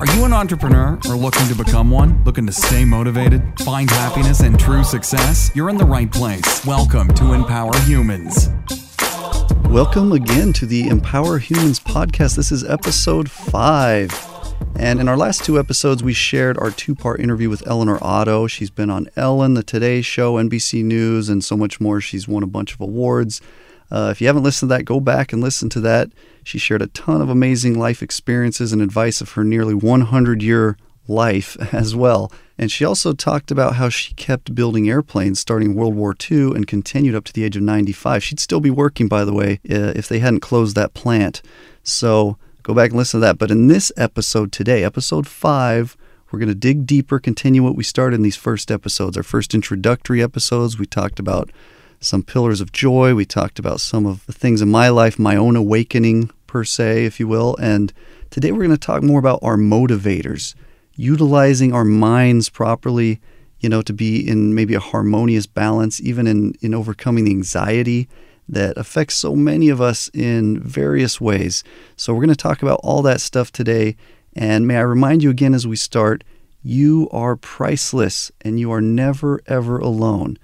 Are you an entrepreneur or looking to become one? Looking to stay motivated, find happiness and true success? You're in the right place. Welcome to Empower Humans. Welcome again to the Empower Humans podcast. This is episode five. And in our last two episodes, we shared our two part interview with Elinor Otto. She's been on Ellen, The Today Show, NBC News, and so much more. She's won a bunch of awards. Uh, if you haven't listened to that, go back and listen to that. She shared a ton of amazing life experiences and advice of her nearly 100 year life as well. And she also talked about how she kept building airplanes starting World War II and continued up to the age of 95. She'd still be working, by the way, uh, if they hadn't closed that plant. So go back and listen to that. But in this episode today, episode five, we're going to dig deeper, continue what we started in these first episodes. Our first introductory episodes, we talked about some pillars of joy. We talked about some of the things in my life, my own awakening, per se, if you will. And today we're going to talk more about our motivators, utilizing our minds properly, you know, to be in maybe a harmonious balance, even in, in overcoming the anxiety that affects so many of us in various ways. So we're going to talk about all that stuff today. And may I remind you again as we start, you are priceless and you are never, ever alone.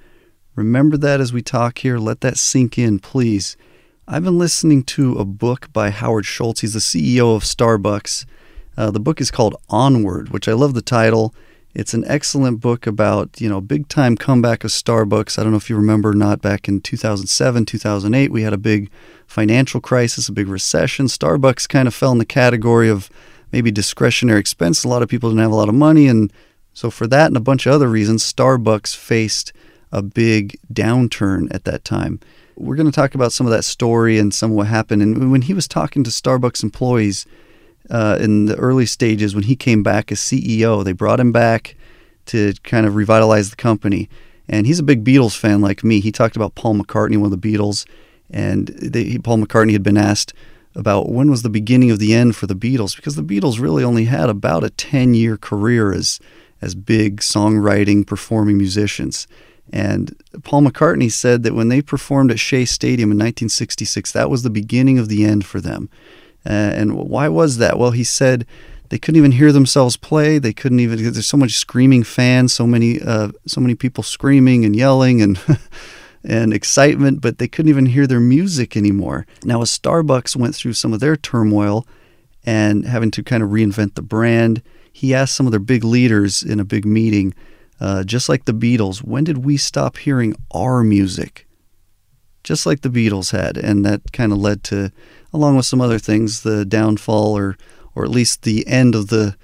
Remember that as we talk here. Let that sink in, please. I've been listening to a book by Howard Schultz. He's the CEO of Starbucks. Uh, the book is called Onward, which I love the title. It's an excellent book about, you know, big time comeback of Starbucks. I don't know if you remember or not back in 2007, 2008, we had a big financial crisis, a big recession. Starbucks kind of fell in the category of maybe discretionary expense. A lot of people didn't have a lot of money and so for that and a bunch of other reasons, Starbucks faced a big downturn at that time. We're going to talk about some of that story and some of what happened. And when he was talking to Starbucks employees uh, in the early stages, when he came back as CEO, they brought him back to kind of revitalize the company. And he's a big Beatles fan like me. He talked about Paul McCartney, one of the Beatles, and they, Paul McCartney had been asked about when was the beginning of the end for the Beatles because the Beatles really only had about a 10 year career as as big songwriting performing musicians and Paul McCartney said that when they performed at Shea Stadium in 1966, that was the beginning of the end for them. Uh, and why was that? Well, he said they couldn't even hear themselves play. They couldn't even. There's so much screaming fans, so many, uh, so many people screaming and yelling and. and excitement, but they couldn't even hear their music anymore. Now, as Starbucks went through some of their turmoil and having to kind of reinvent the brand, he asked some of their big leaders in a big meeting uh, just like the Beatles, when did we stop hearing our music? Just like the Beatles had. And that kind of led to, along with some other things, the downfall or, or at least the end of the,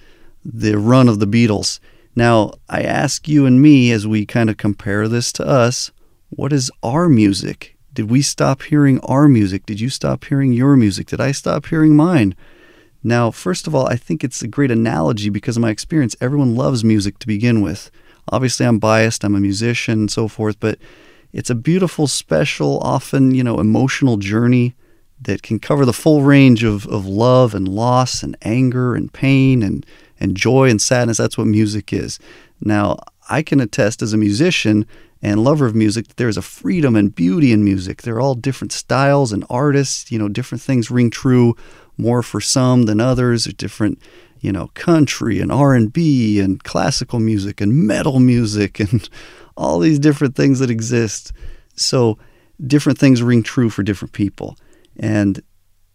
the run of the Beatles. Now, I ask you and me as we kind of compare this to us what is our music? Did we stop hearing our music? Did you stop hearing your music? Did I stop hearing mine? Now, first of all, I think it's a great analogy because of my experience. Everyone loves music to begin with. Obviously, I'm biased, I'm a musician and so forth, but it's a beautiful, special, often, you know, emotional journey that can cover the full range of, of love and loss and anger and pain and, and joy and sadness. That's what music is. Now, I can attest as a musician and lover of music that there's a freedom and beauty in music. They're all different styles and artists, you know, different things ring true more for some than others, or different you know country and R&B and classical music and metal music and all these different things that exist. So different things ring true for different people. And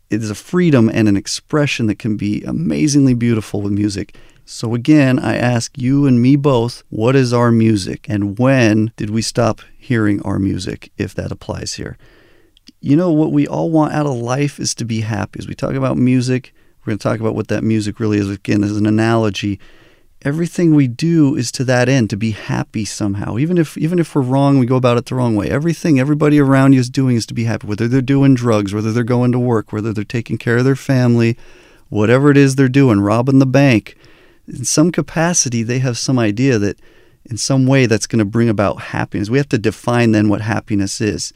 it is a freedom and an expression that can be amazingly beautiful with music. So again i ask you and me both what is our music and when did we stop hearing our music if that applies here? You know what we all want out of life is to be happy. As we talk about music we're going to talk about what that music really is again as an analogy. Everything we do is to that end, to be happy somehow. Even if even if we're wrong, we go about it the wrong way. Everything everybody around you is doing is to be happy. Whether they're doing drugs, whether they're going to work, whether they're taking care of their family, whatever it is they're doing, robbing the bank. In some capacity, they have some idea that in some way that's going to bring about happiness. We have to define then what happiness is.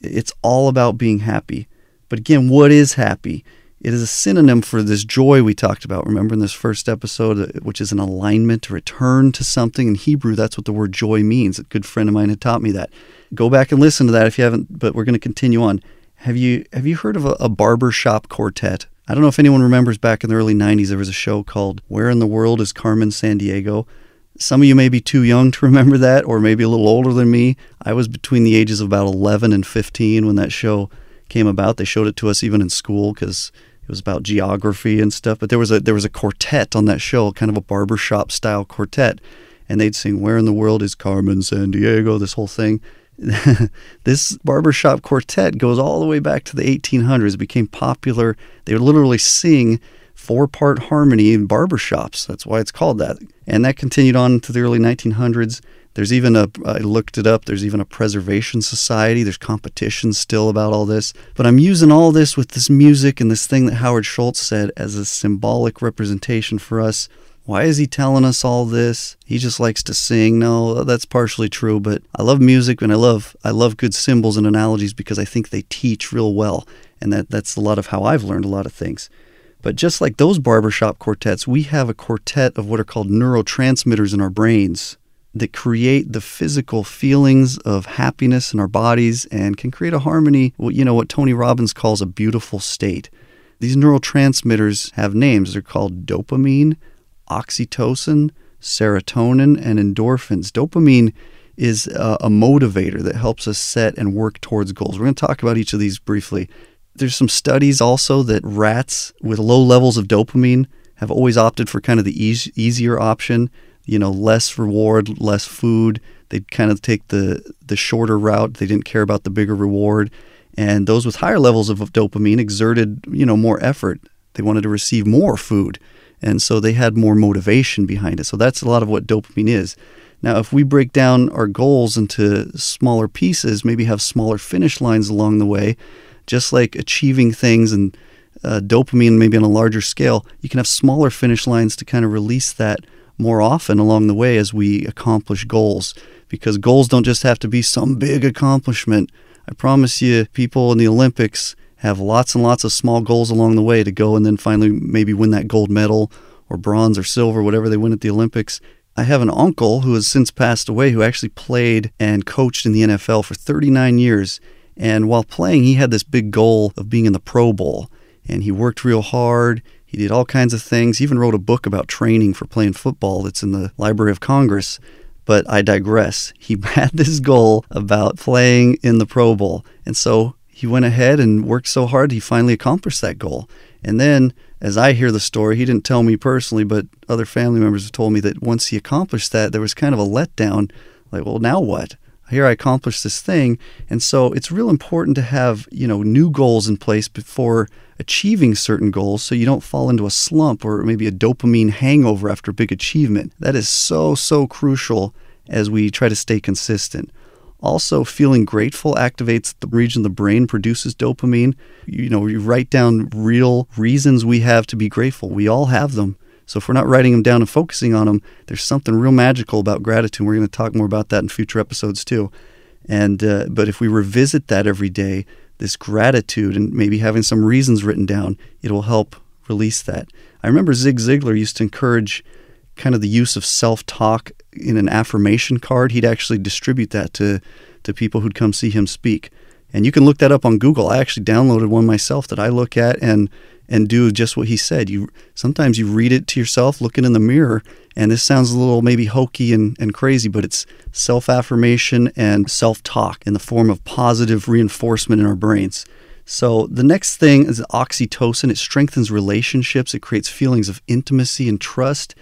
It's all about being happy. But again, what is happy? It is a synonym for this joy we talked about. Remember in this first episode, uh, which is an alignment, return to something. In Hebrew, that's what the word joy means. A good friend of mine had taught me that. Go back and listen to that if you haven't, but we're going to continue on. Have you have you heard of a, a barber shop quartet? I don't know if anyone remembers back in the early 90s, there was a show called Where in the World is Carmen Sandiego? Some of you may be too young to remember that, or maybe a little older than me. I was between the ages of about 11 and 15 when that show came about. They showed it to us even in school because it was about geography and stuff. But there was a there was a quartet on that show, kind of a barbershop style quartet, and they'd sing "Where in the World is Carmen Sandiego?" This whole thing. this barbershop quartet goes all the way back to the 1800s. It became popular. They would literally sing four part harmony in barbershops. That's why it's called that. And that continued on to the early 1900s. There's even a, I looked it up, there's even a preservation society. There's competition still about all this. But I'm using all this with this music and this thing that Howard Schultz said as a symbolic representation for us. Why is he telling us all this? He just likes to sing. No, that's partially true, but I love music and I love I love good symbols and analogies because I think they teach real well. And that, that's a lot of how I've learned a lot of things. But just like those barbershop quartets, we have a quartet of what are called neurotransmitters in our brains that create the physical feelings of happiness in our bodies and can create a harmony, you know, what Tony Robbins calls a beautiful state. These neurotransmitters have names. They're called dopamine, oxytocin, serotonin, and endorphins. Dopamine is a, a motivator that helps us set and work towards goals. We're going to talk about each of these briefly. There's some studies also that rats with low levels of dopamine have always opted for kind of the easier option you know, less reward, less food. They'd kind of take the the shorter route. They didn't care about the bigger reward. And those with higher levels of dopamine exerted, you know, more effort. They wanted to receive more food. And so they had more motivation behind it. So that's a lot of what dopamine is. Now, if we break down our goals into smaller pieces, maybe have smaller finish lines along the way, just like achieving things and uh, dopamine maybe on a larger scale, you can have smaller finish lines to kind of release that more often along the way as we accomplish goals because goals don't just have to be some big accomplishment. I promise you, people in the Olympics have lots and lots of small goals along the way to go and then finally maybe win that gold medal or bronze or silver, whatever they win at the Olympics. I have an uncle who has since passed away who actually played and coached in the NFL for 39 years. And while playing, he had this big goal of being in the Pro Bowl. And he worked real hard. He did all kinds of things. He even wrote a book about training for playing football that's in the Library of Congress. But I digress. He had this goal about playing in the Pro Bowl. And so he went ahead and worked so hard, he finally accomplished that goal. And then, as I hear the story, he didn't tell me personally, but other family members have told me that once he accomplished that, there was kind of a letdown. Like, well, now what? Here I accomplished this thing. And so it's real important to have, you know, new goals in place before achieving certain goals so you don't fall into a slump or maybe a dopamine hangover after a big achievement. That is so, so crucial as we try to stay consistent. Also, feeling grateful activates the region of the brain produces dopamine. You know, you write down real reasons we have to be grateful. We all have them. So if we're not writing them down and focusing on them, there's something real magical about gratitude. We're going to talk more about that in future episodes too. And uh, but if we revisit that every day, this gratitude and maybe having some reasons written down, it'll help release that. I remember Zig Ziglar used to encourage kind of the use of self-talk in an affirmation card. He'd actually distribute that to to people who'd come see him speak. And you can look that up on Google. I actually downloaded one myself that I look at and and do just what he said. You sometimes you read it to yourself, looking in the mirror, and this sounds a little maybe hokey and, and crazy, but it's self-affirmation and self-talk in the form of positive reinforcement in our brains. So the next thing is oxytocin. It strengthens relationships. It creates feelings of intimacy and trust.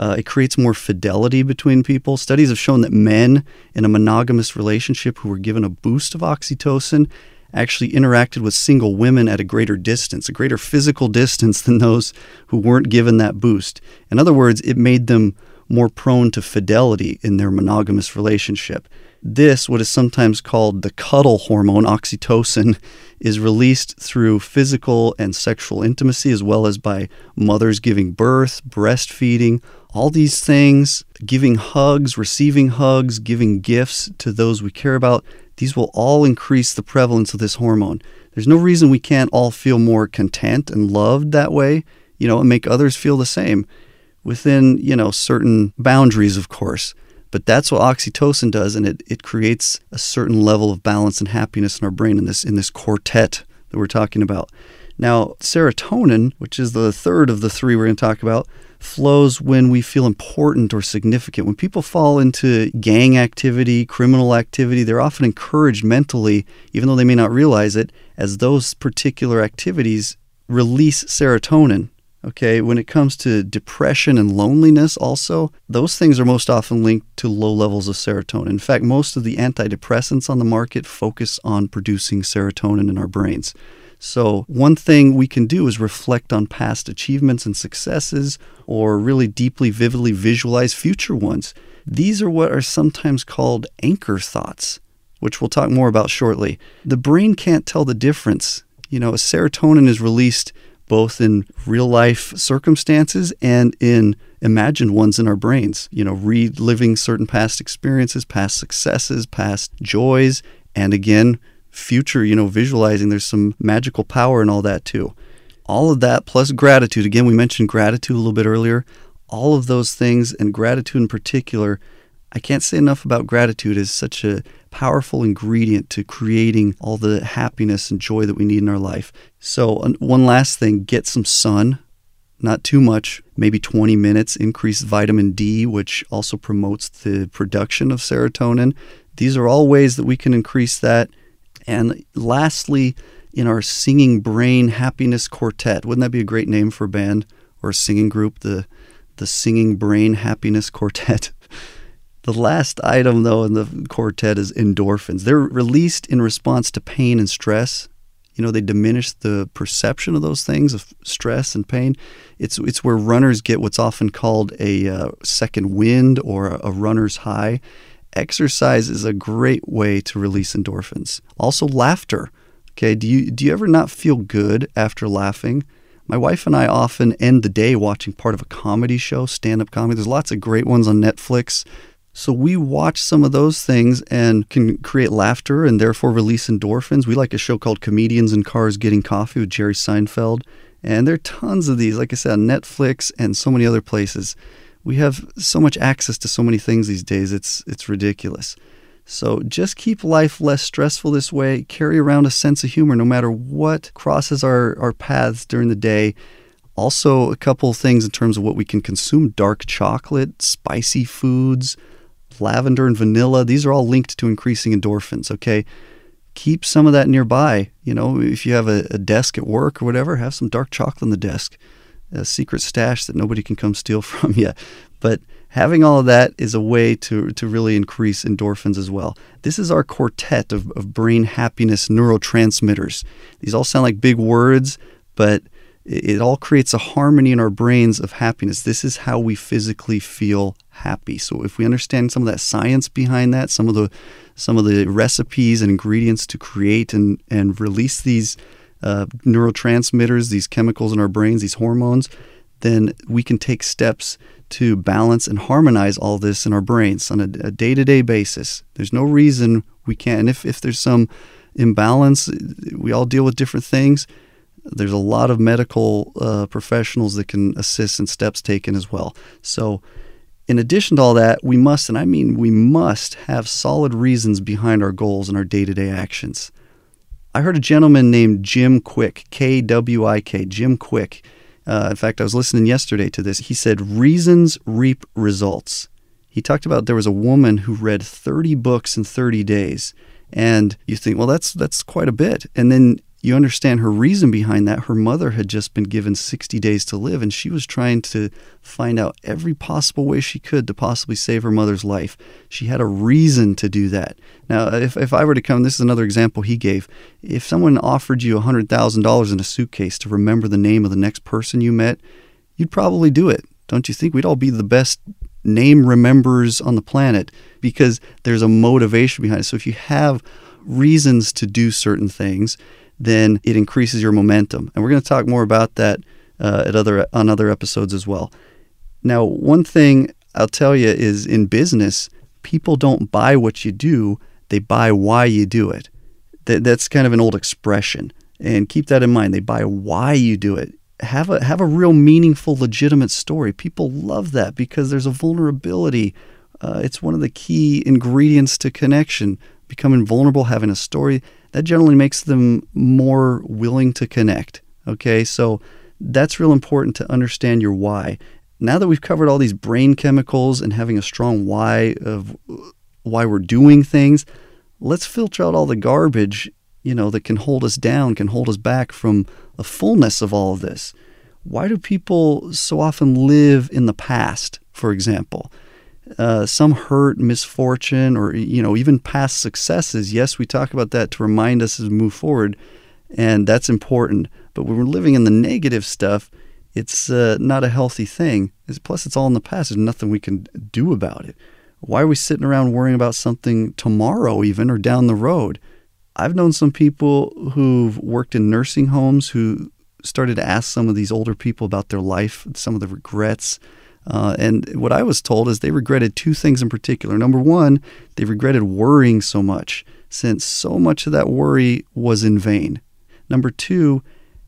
Uh, it creates more fidelity between people. Studies have shown that men in a monogamous relationship who were given a boost of oxytocin actually interacted with single women at a greater distance, a greater physical distance than those who weren't given that boost. In other words, it made them more prone to fidelity in their monogamous relationship. This, what is sometimes called the cuddle hormone, oxytocin, is released through physical and sexual intimacy as well as by mothers giving birth, breastfeeding, all these things, giving hugs, receiving hugs, giving gifts to those we care about. These will all increase the prevalence of this hormone. There's no reason we can't all feel more content and loved that way, you know, and make others feel the same within, you know, certain boundaries, of course. But that's what oxytocin does, and it, it creates a certain level of balance and happiness in our brain in this in this quartet that we're talking about. Now, serotonin, which is the third of the three we're going to talk about, flows when we feel important or significant. When people fall into gang activity, criminal activity, they're often encouraged mentally, even though they may not realize it, as those particular activities release serotonin. Okay, when it comes to depression and loneliness, also, those things are most often linked to low levels of serotonin. In fact, most of the antidepressants on the market focus on producing serotonin in our brains. So, one thing we can do is reflect on past achievements and successes, or really deeply, vividly visualize future ones. These are what are sometimes called anchor thoughts, which we'll talk more about shortly. The brain can't tell the difference. You know, serotonin is released both in real life circumstances and in imagined ones in our brains. You know, reliving certain past experiences, past successes, past joys, and again, future, you know, visualizing. There's some magical power in all that too. All of that plus gratitude. Again, we mentioned gratitude a little bit earlier. All of those things, and gratitude in particular, I can't say enough about gratitude is such a powerful ingredient to creating all the happiness and joy that we need in our life. So, one last thing get some sun, not too much, maybe 20 minutes, increase vitamin D, which also promotes the production of serotonin. These are all ways that we can increase that. And lastly, in our Singing Brain Happiness Quartet, wouldn't that be a great name for a band or a singing group? The the Singing Brain Happiness Quartet. the last item, though, in the quartet is endorphins. They're released in response to pain and stress. You know, they diminish the perception of those things of stress and pain. It's it's where runners get what's often called a uh, second wind or a, a runner's high exercise is a great way to release endorphins. Also, laughter. Okay, do you do you ever not feel good after laughing? My wife and I often end the day watching part of a comedy show, stand-up comedy. There's lots of great ones on Netflix. So we watch some of those things and can create laughter and therefore release endorphins. We like a show called Comedians in Cars Getting Coffee with Jerry Seinfeld. And there are tons of these, like I said, on Netflix and so many other places we have so much access to so many things these days. It's it's ridiculous. So just keep life less stressful this way. Carry around a sense of humor no matter what crosses our, our paths during the day. Also, a couple things in terms of what we can consume dark chocolate, spicy foods, lavender and vanilla. These are all linked to increasing endorphins, okay? Keep some of that nearby. You know, if you have a, a desk at work or whatever, have some dark chocolate on the desk a secret stash that nobody can come steal from you. But having all of that is a way to, to really increase endorphins as well. This is our quartet of, of brain happiness neurotransmitters. These all sound like big words, but it, all creates a harmony in our brains of happiness. This is how we physically feel happy. So if we understand some of that science behind that, some of the some of the recipes and ingredients to create and, and release these uh, neurotransmitters, these chemicals in our brains, these hormones, then we can take steps to balance and harmonize all this in our brains on a day to day basis. There's no reason we can't. And if, if there's some imbalance, we all deal with different things. There's a lot of medical uh, professionals that can assist in steps taken as well. So, in addition to all that, we must, and I mean we must, have solid reasons behind our goals and our day to day actions. I heard a gentleman named Jim Kwik, K W I K, Jim Kwik. Uh, in fact, I was listening yesterday to this. He said, Reasons reap results. He talked about there was a woman who read 30 books in 30 days. And you think, well, that's that's quite a bit. And then you understand her reason behind that. Her mother had just been given 60 days to live, and she was trying to find out every possible way she could to possibly save her mother's life. She had a reason to do that. Now, if, if I were to come, this is another example he gave. If someone offered you $100,000 in a suitcase to remember the name of the next person you met, you'd probably do it. Don't you think? We'd all be the best name remembers on the planet because there's a motivation behind it. So if you have reasons to do certain things, then it increases your momentum. And we're going to talk more about that uh, at other on other episodes as well. Now, one thing I'll tell you is in business, people don't buy what you do; they buy why you do it. That, that's kind of an old expression, and keep that in mind. They buy why you do it. Have a have a real meaningful, legitimate story. People love that because there's a vulnerability. Uh, it's one of the key ingredients to connection. Becoming vulnerable, having a story that generally makes them more willing to connect. Okay, so that's real important to understand your why. Now that we've covered all these brain chemicals and having a strong why of uh, why we're doing things, let's filter out all the garbage, you know, that can hold us down, can hold us back from the fullness of all of this. Why do people so often live in the past, for example? Uh, some hurt, misfortune, or you know, even past successes. Yes, we talk about that to remind us we move forward, and that's important. But when we're living in the negative stuff, it's uh, not a healthy thing. Plus, it's all in the past. There's nothing we can do about it. Why are we sitting around worrying about something tomorrow, even or down the road? I've known some people who've worked in nursing homes who started to ask some of these older people about their life, some of the regrets. Uh, and what I was told is they regretted two things in particular. Number one, they regretted worrying so much, since so much of that worry was in vain. Number two,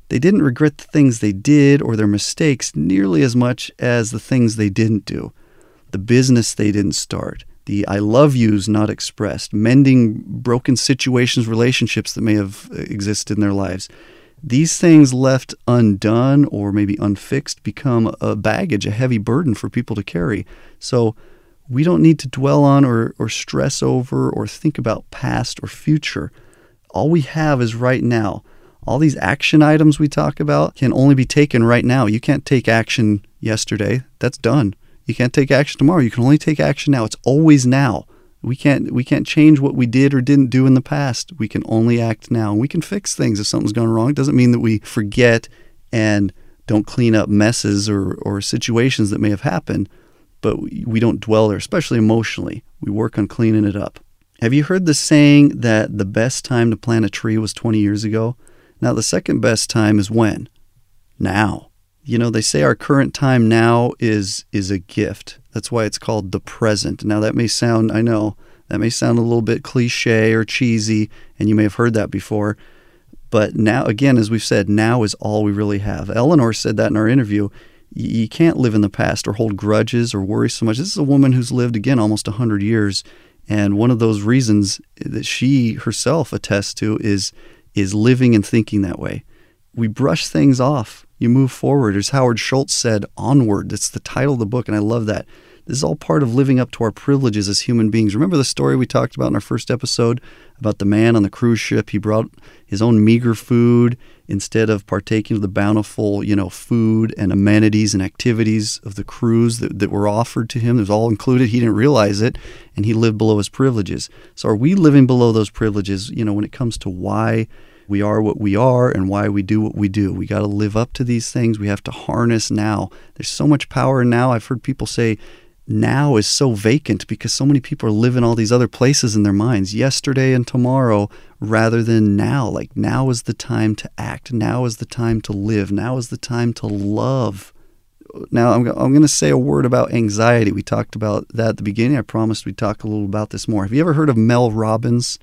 they didn't regret the things they did or their mistakes nearly as much as the things they didn't do, the business they didn't start, the I love yous not expressed, mending broken situations, relationships that may have uh, existed in their lives. These things left undone or maybe unfixed become a baggage, a heavy burden for people to carry. So we don't need to dwell on or, or stress over or think about past or future. All we have is right now all these action items we talk about can only be taken right now. You can't take action yesterday. That's done. You can't take action tomorrow. You can only take action now. It's always now. We can't we can't change what we did or didn't do in the past. We can only act now. We can fix things if something's gone wrong. It doesn't mean that we forget and don't clean up messes or, or situations that may have happened, but we don't dwell there, especially emotionally. We work on cleaning it up. Have you heard the saying that the best time to plant a tree was 20 years ago? Now, the second best time is when? Now. You know, they say our current time now is is a gift. That's why it's called the present. Now, that may sound, I know, that may sound a little bit cliche or cheesy, and you may have heard that before. But now, again, as we've said, now is all we really have. Elinor said that in our interview. You can't live in the past or hold grudges or worry so much. This is a woman who's lived, again, almost 100 years. And one of those reasons that she herself attests to is is living and thinking that way. We brush things off. You move forward. As Howard Schultz said, onward. That's the title of the book, and I love that. This is all part of living up to our privileges as human beings. Remember the story we talked about in our first episode about the man on the cruise ship? He brought his own meager food instead of partaking of the bountiful, you know, food and amenities and activities of the cruise that, that were offered to him. It was all included. He didn't realize it, and he lived below his privileges. So are we living below those privileges, you know, when it comes to why we are what we are and why we do what we do. We got to live up to these things. We have to harness now. There's so much power now. I've heard people say now is so vacant because so many people are living all these other places in their minds, yesterday and tomorrow, rather than now. Like now is the time to act. Now is the time to live. Now is the time to love. Now, I'm, I'm going to say a word about anxiety. We talked about that at the beginning. I promised we'd talk a little about this more. Have you ever heard of Mel Robbins?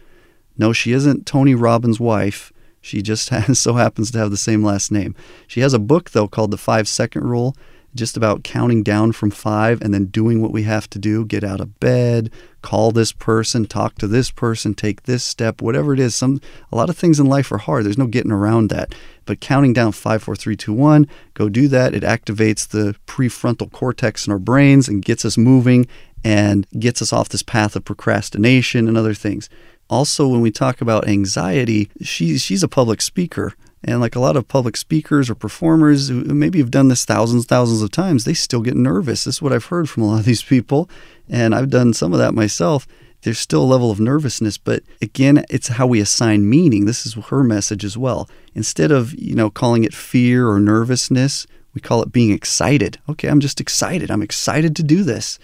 No, she isn't Tony Robbins' wife. She just has, so happens to have the same last name. She has a book, though, called The Five Second Rule, just about counting down from five and then doing what we have to do get out of bed, call this person, talk to this person, take this step, whatever it is. Some A lot of things in life are hard. There's no getting around that. But counting down five, four, three, two, one, go do that. It activates the prefrontal cortex in our brains and gets us moving and gets us off this path of procrastination and other things also when we talk about anxiety, she, she's a public speaker. And like a lot of public speakers or performers who maybe have done this thousands, thousands of times, they still get nervous. This is what I've heard from a lot of these people. And I've done some of that myself. There's still a level of nervousness, but again, it's how we assign meaning. This is her message as well. Instead of, you know, calling it fear or nervousness, we call it being excited. Okay, I'm just excited. I'm excited to do this.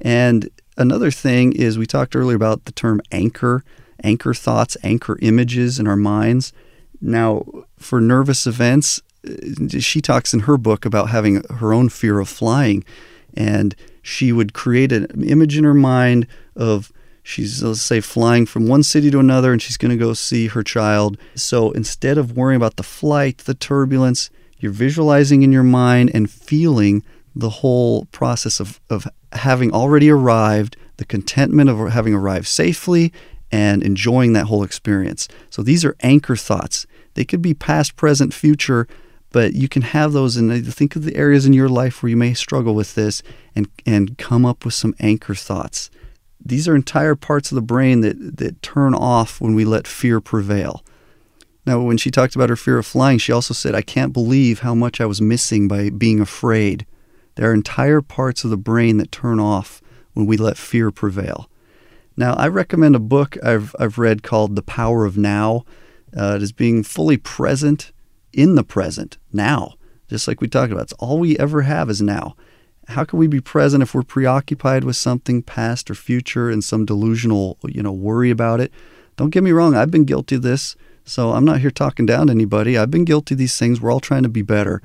And another thing is we talked earlier about the term anchor anchor thoughts, anchor images in our minds. Now, for nervous events, uh, she talks in her book about having her own fear of flying. And she would create an image in her mind of she's, let's say, flying from one city to another and she's going to go see her child. So instead of worrying about the flight, the turbulence, you're visualizing in your mind and feeling the whole process of, of having already arrived, the contentment of having arrived safely, and enjoying that whole experience. So these are anchor thoughts. They could be past, present, future, but you can have those and think of the areas in your life where you may struggle with this and and come up with some anchor thoughts these are entire parts of the brain that that turn off when we let fear prevail now when she talked about her fear of flying she also said i can't believe how much i was missing by being afraid there are entire parts of the brain that turn off when we let fear prevail now i recommend a book i've, I've read called the power of now uh, it is being fully present in the present now, just like we talked about. It's all we ever have is now. How can we be present if we're preoccupied with something past or future and some delusional, you know, worry about it? Don't get me wrong, I've been guilty of this. So I'm not here talking down to anybody. I've been guilty of these things. We're all trying to be better.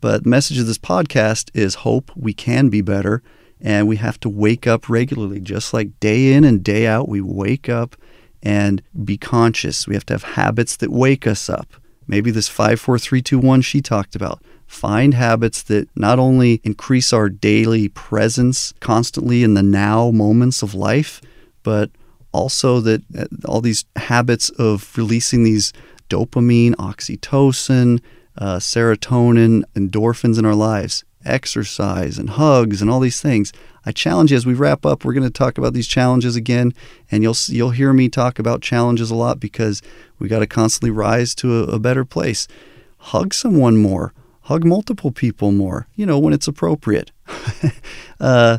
But the message of this podcast is hope we can be better and we have to wake up regularly just like day in and day out we wake up and be conscious. We have to have habits that wake us up. Maybe this 54321 she talked about. Find habits that not only increase our daily presence constantly in the now moments of life, but also that uh, all these habits of releasing these dopamine, oxytocin, uh, serotonin, endorphins in our lives, exercise and hugs and all these things. I challenge you as we wrap up. We're going to talk about these challenges again, and you'll you'll hear me talk about challenges a lot because we got to constantly rise to a, a better place. Hug someone more. Hug multiple people more. You know when it's appropriate. uh,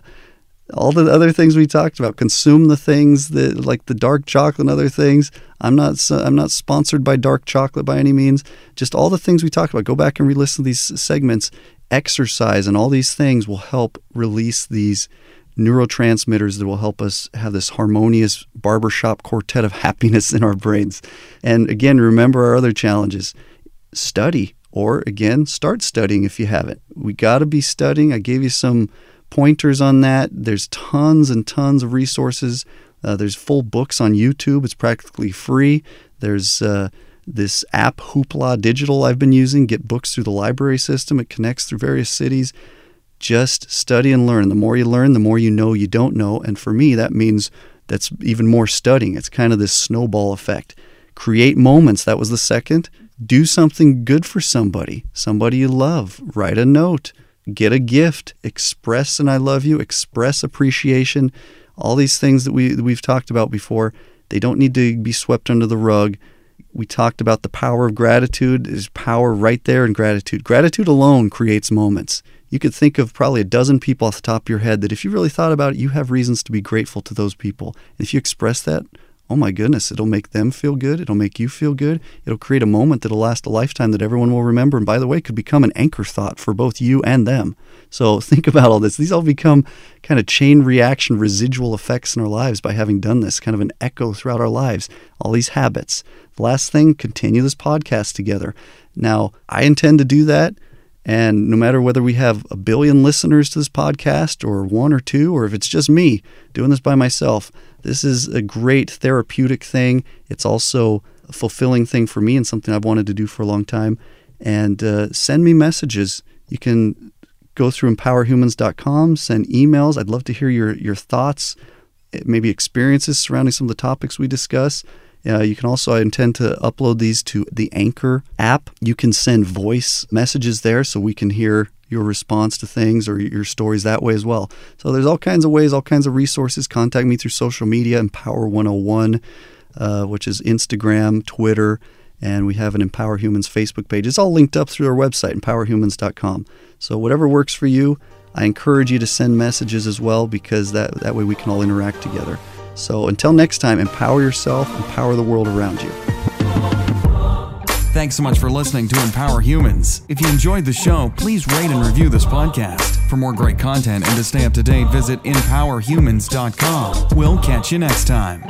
all the other things we talked about. Consume the things that like the dark chocolate and other things. I'm not I'm not sponsored by dark chocolate by any means. Just all the things we talked about. Go back and re-listen to these segments exercise and all these things will help release these neurotransmitters that will help us have this harmonious barbershop quartet of happiness in our brains. And again, remember our other challenges. Study, or again, start studying if you haven't. We got to be studying. I gave you some pointers on that. There's tons and tons of resources. Uh, there's full books on YouTube. It's practically free. There's uh, this app Hoopla Digital I've been using, get books through the library system. It connects through various cities. Just study and learn. The more you learn, the more you know you don't know. And for me, that means that's even more studying. It's kind of this snowball effect. Create moments. That was the second. Do something good for somebody, somebody you love. Write a note. Get a gift. Express and I love you. Express appreciation. All these things that we that we've talked about before. They don't need to be swept under the rug we talked about the power of gratitude. There's power right there in gratitude. Gratitude alone creates moments. You could think of probably a dozen people off the top of your head that if you really thought about it, you have reasons to be grateful to those people. And if you express that, oh my goodness, it'll make them feel good. It'll make you feel good. It'll create a moment that'll last a lifetime that everyone will remember. And by the way, could become an anchor thought for both you and them. So think about all this. These all become kind of chain reaction residual effects in our lives by having done this, kind of an echo throughout our lives, all these habits. The last thing, continue this podcast together. Now, I intend to do that. And no matter whether we have a billion listeners to this podcast or one or two, or if it's just me doing this by myself, this is a great therapeutic thing. It's also a fulfilling thing for me and something I've wanted to do for a long time. And uh, send me messages. You can go through empowerhumans.com, send emails. I'd love to hear your, your thoughts, maybe experiences surrounding some of the topics we discuss. Uh, you can also, I intend to upload these to the Anchor app. You can send voice messages there so we can hear your response to things or your stories that way as well. So there's all kinds of ways, all kinds of resources. Contact me through social media, Empower 101, uh, which is Instagram, Twitter, and we have an Empower Humans Facebook page. It's all linked up through our website, empowerhumans.com. So whatever works for you, I encourage you to send messages as well because that, that way we can all interact together. So until next time, empower yourself, empower the world around you. Thanks so much for listening to Empower Humans. If you enjoyed the show, please rate and review this podcast. For more great content and to stay up to date, visit empowerhumans.com. We'll catch you next time.